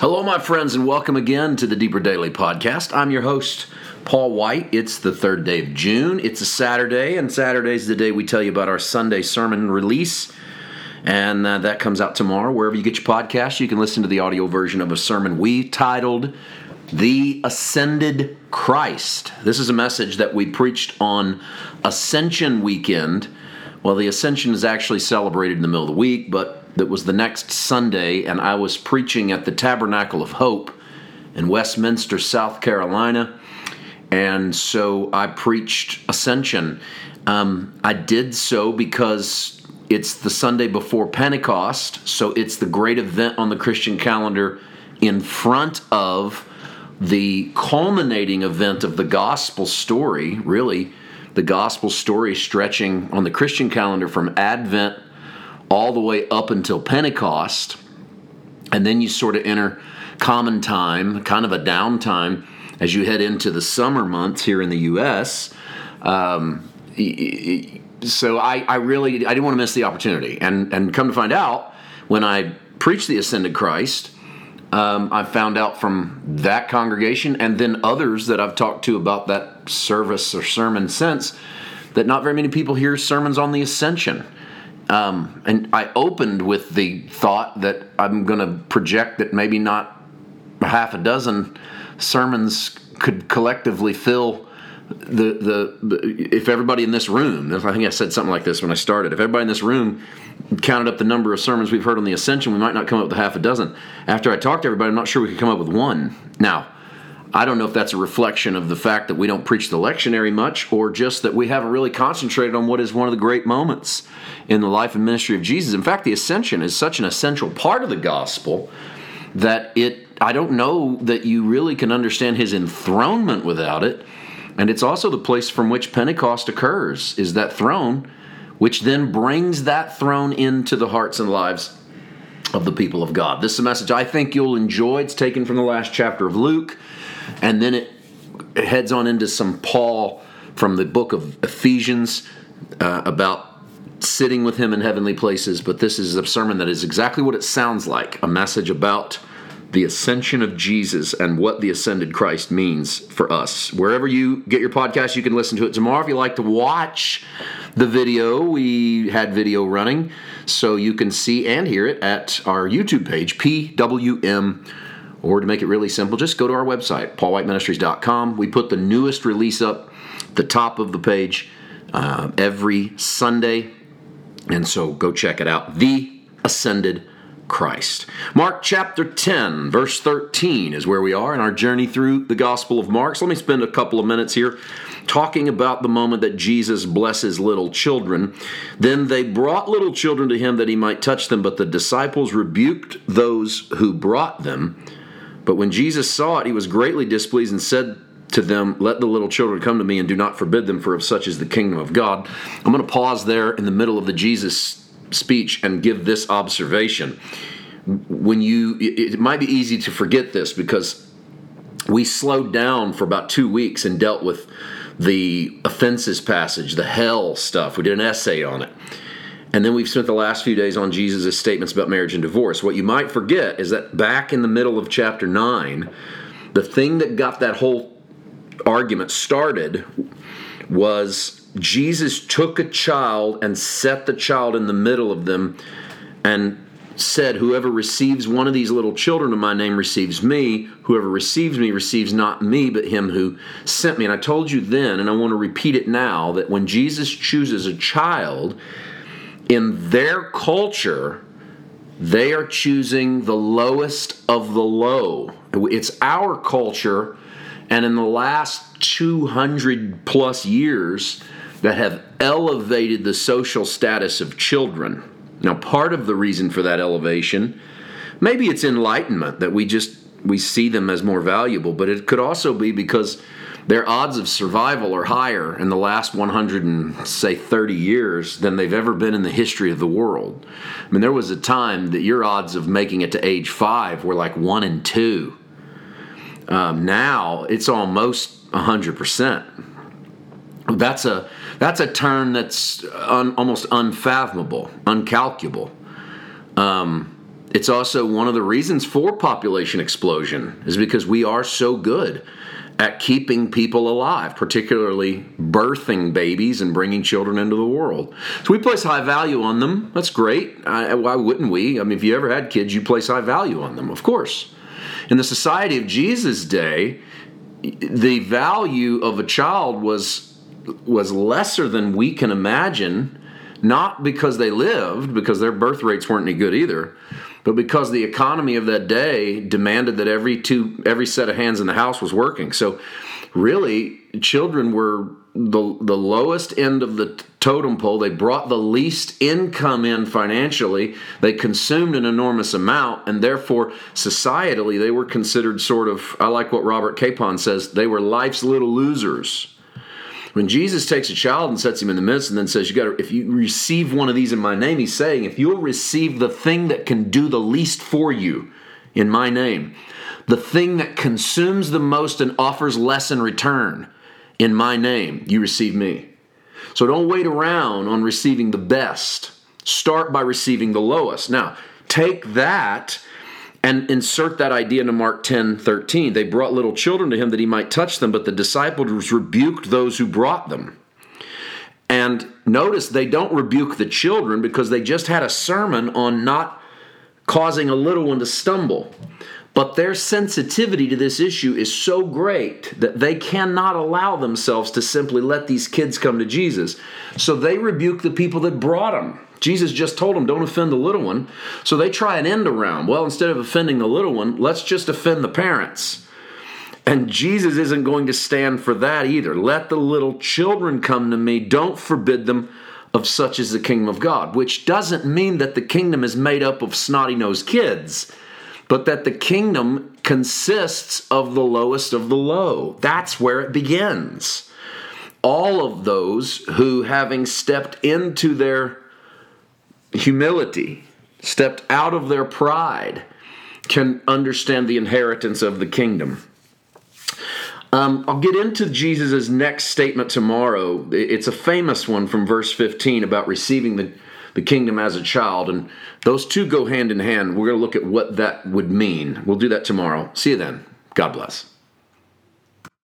Hello, my friends, and welcome again to the Deeper Daily Podcast. I'm your host, Paul White. It's the third day of June. It's a Saturday, and Saturday's the day we tell you about our Sunday sermon release. And uh, that comes out tomorrow. Wherever you get your podcast, you can listen to the audio version of a sermon we titled The Ascended Christ. This is a message that we preached on Ascension weekend. Well, the Ascension is actually celebrated in the middle of the week, but that was the next Sunday, and I was preaching at the Tabernacle of Hope in Westminster, South Carolina. And so I preached Ascension. Um, I did so because it's the Sunday before Pentecost, so it's the great event on the Christian calendar in front of the culminating event of the gospel story, really, the gospel story stretching on the Christian calendar from Advent all the way up until Pentecost. And then you sort of enter common time, kind of a downtime as you head into the summer months here in the U.S. Um, so I, I really I didn't want to miss the opportunity, and and come to find out when I preached the ascended Christ, um, I found out from that congregation and then others that I've talked to about that service or sermon since that not very many people hear sermons on the ascension. Um, and I opened with the thought that I'm going to project that maybe not half a dozen sermons could collectively fill the, the, if everybody in this room, I think I said something like this when I started. If everybody in this room counted up the number of sermons we've heard on the Ascension, we might not come up with half a dozen. After I talked to everybody, I'm not sure we could come up with one. Now, I don't know if that's a reflection of the fact that we don't preach the lectionary much, or just that we haven't really concentrated on what is one of the great moments in the life and ministry of Jesus. In fact, the Ascension is such an essential part of the gospel that it. I don't know that you really can understand his enthronement without it and it's also the place from which Pentecost occurs, is that throne, which then brings that throne into the hearts and lives of the people of God. This is a message I think you'll enjoy. It's taken from the last chapter of Luke, and then it heads on into some Paul from the book of Ephesians uh, about sitting with him in heavenly places. But this is a sermon that is exactly what it sounds like a message about the ascension of Jesus and what the ascended Christ means for us. Wherever you get your podcast, you can listen to it tomorrow. If you like to watch the video, we had video running, so you can see and hear it at our YouTube page, PWM. Or to make it really simple, just go to our website, paulwhiteministries.com. We put the newest release up the top of the page uh, every Sunday. And so go check it out. The Ascended Christ. Mark chapter 10, verse 13 is where we are in our journey through the Gospel of Mark. So let me spend a couple of minutes here talking about the moment that Jesus blesses little children. Then they brought little children to him that he might touch them, but the disciples rebuked those who brought them. But when Jesus saw it, he was greatly displeased and said, to them, Let the little children come to me and do not forbid them, for of such is the kingdom of God. I'm going to pause there in the middle of the Jesus speech and give this observation. When you, it might be easy to forget this because we slowed down for about two weeks and dealt with the offenses passage, the hell stuff. We did an essay on it. And then we've spent the last few days on Jesus' statements about marriage and divorce. What you might forget is that back in the middle of chapter 9, the thing that got that whole argument started was Jesus took a child and set the child in the middle of them and said, Whoever receives one of these little children of my name receives me. Whoever receives me receives not me, but him who sent me. And I told you then, and I want to repeat it now, that when Jesus chooses a child, in their culture, they are choosing the lowest of the low. It's our culture, and in the last 200 plus years, that have elevated the social status of children. Now, part of the reason for that elevation, maybe it's enlightenment that we just we see them as more valuable, but it could also be because their odds of survival are higher in the last 100 and say 30 years than they've ever been in the history of the world. I mean, there was a time that your odds of making it to age five were like one in two. Um, now it's almost 100%. That's a that's a term that's un, almost unfathomable, uncalculable. Um, it's also one of the reasons for population explosion is because we are so good at keeping people alive, particularly birthing babies and bringing children into the world. So we place high value on them. That's great. I, why wouldn't we? I mean, if you ever had kids, you place high value on them, of course. In the society of Jesus' day, the value of a child was was lesser than we can imagine, not because they lived, because their birth rates weren't any good either, but because the economy of that day demanded that every two every set of hands in the house was working. So really children were the the lowest end of the totem pole. They brought the least income in financially. They consumed an enormous amount, and therefore, societally, they were considered sort of. I like what Robert Capon says. They were life's little losers. When Jesus takes a child and sets him in the midst and then says, You got to, if you receive one of these in my name, he's saying, if you'll receive the thing that can do the least for you in my name, the thing that consumes the most and offers less in return in my name, you receive me. So don't wait around on receiving the best. Start by receiving the lowest. Now, take that and insert that idea into Mark 10 13. They brought little children to him that he might touch them, but the disciples rebuked those who brought them. And notice they don't rebuke the children because they just had a sermon on not causing a little one to stumble. But their sensitivity to this issue is so great that they cannot allow themselves to simply let these kids come to Jesus. So they rebuke the people that brought them. Jesus just told them, don't offend the little one. So they try an end around. Well, instead of offending the little one, let's just offend the parents. And Jesus isn't going to stand for that either. Let the little children come to me. Don't forbid them of such as the kingdom of God, which doesn't mean that the kingdom is made up of snotty nosed kids, but that the kingdom consists of the lowest of the low. That's where it begins. All of those who, having stepped into their humility, stepped out of their pride, can understand the inheritance of the kingdom. Um, I'll get into Jesus' next statement tomorrow. It's a famous one from verse 15 about receiving the, the kingdom as a child. And those two go hand in hand. We're going to look at what that would mean. We'll do that tomorrow. See you then. God bless.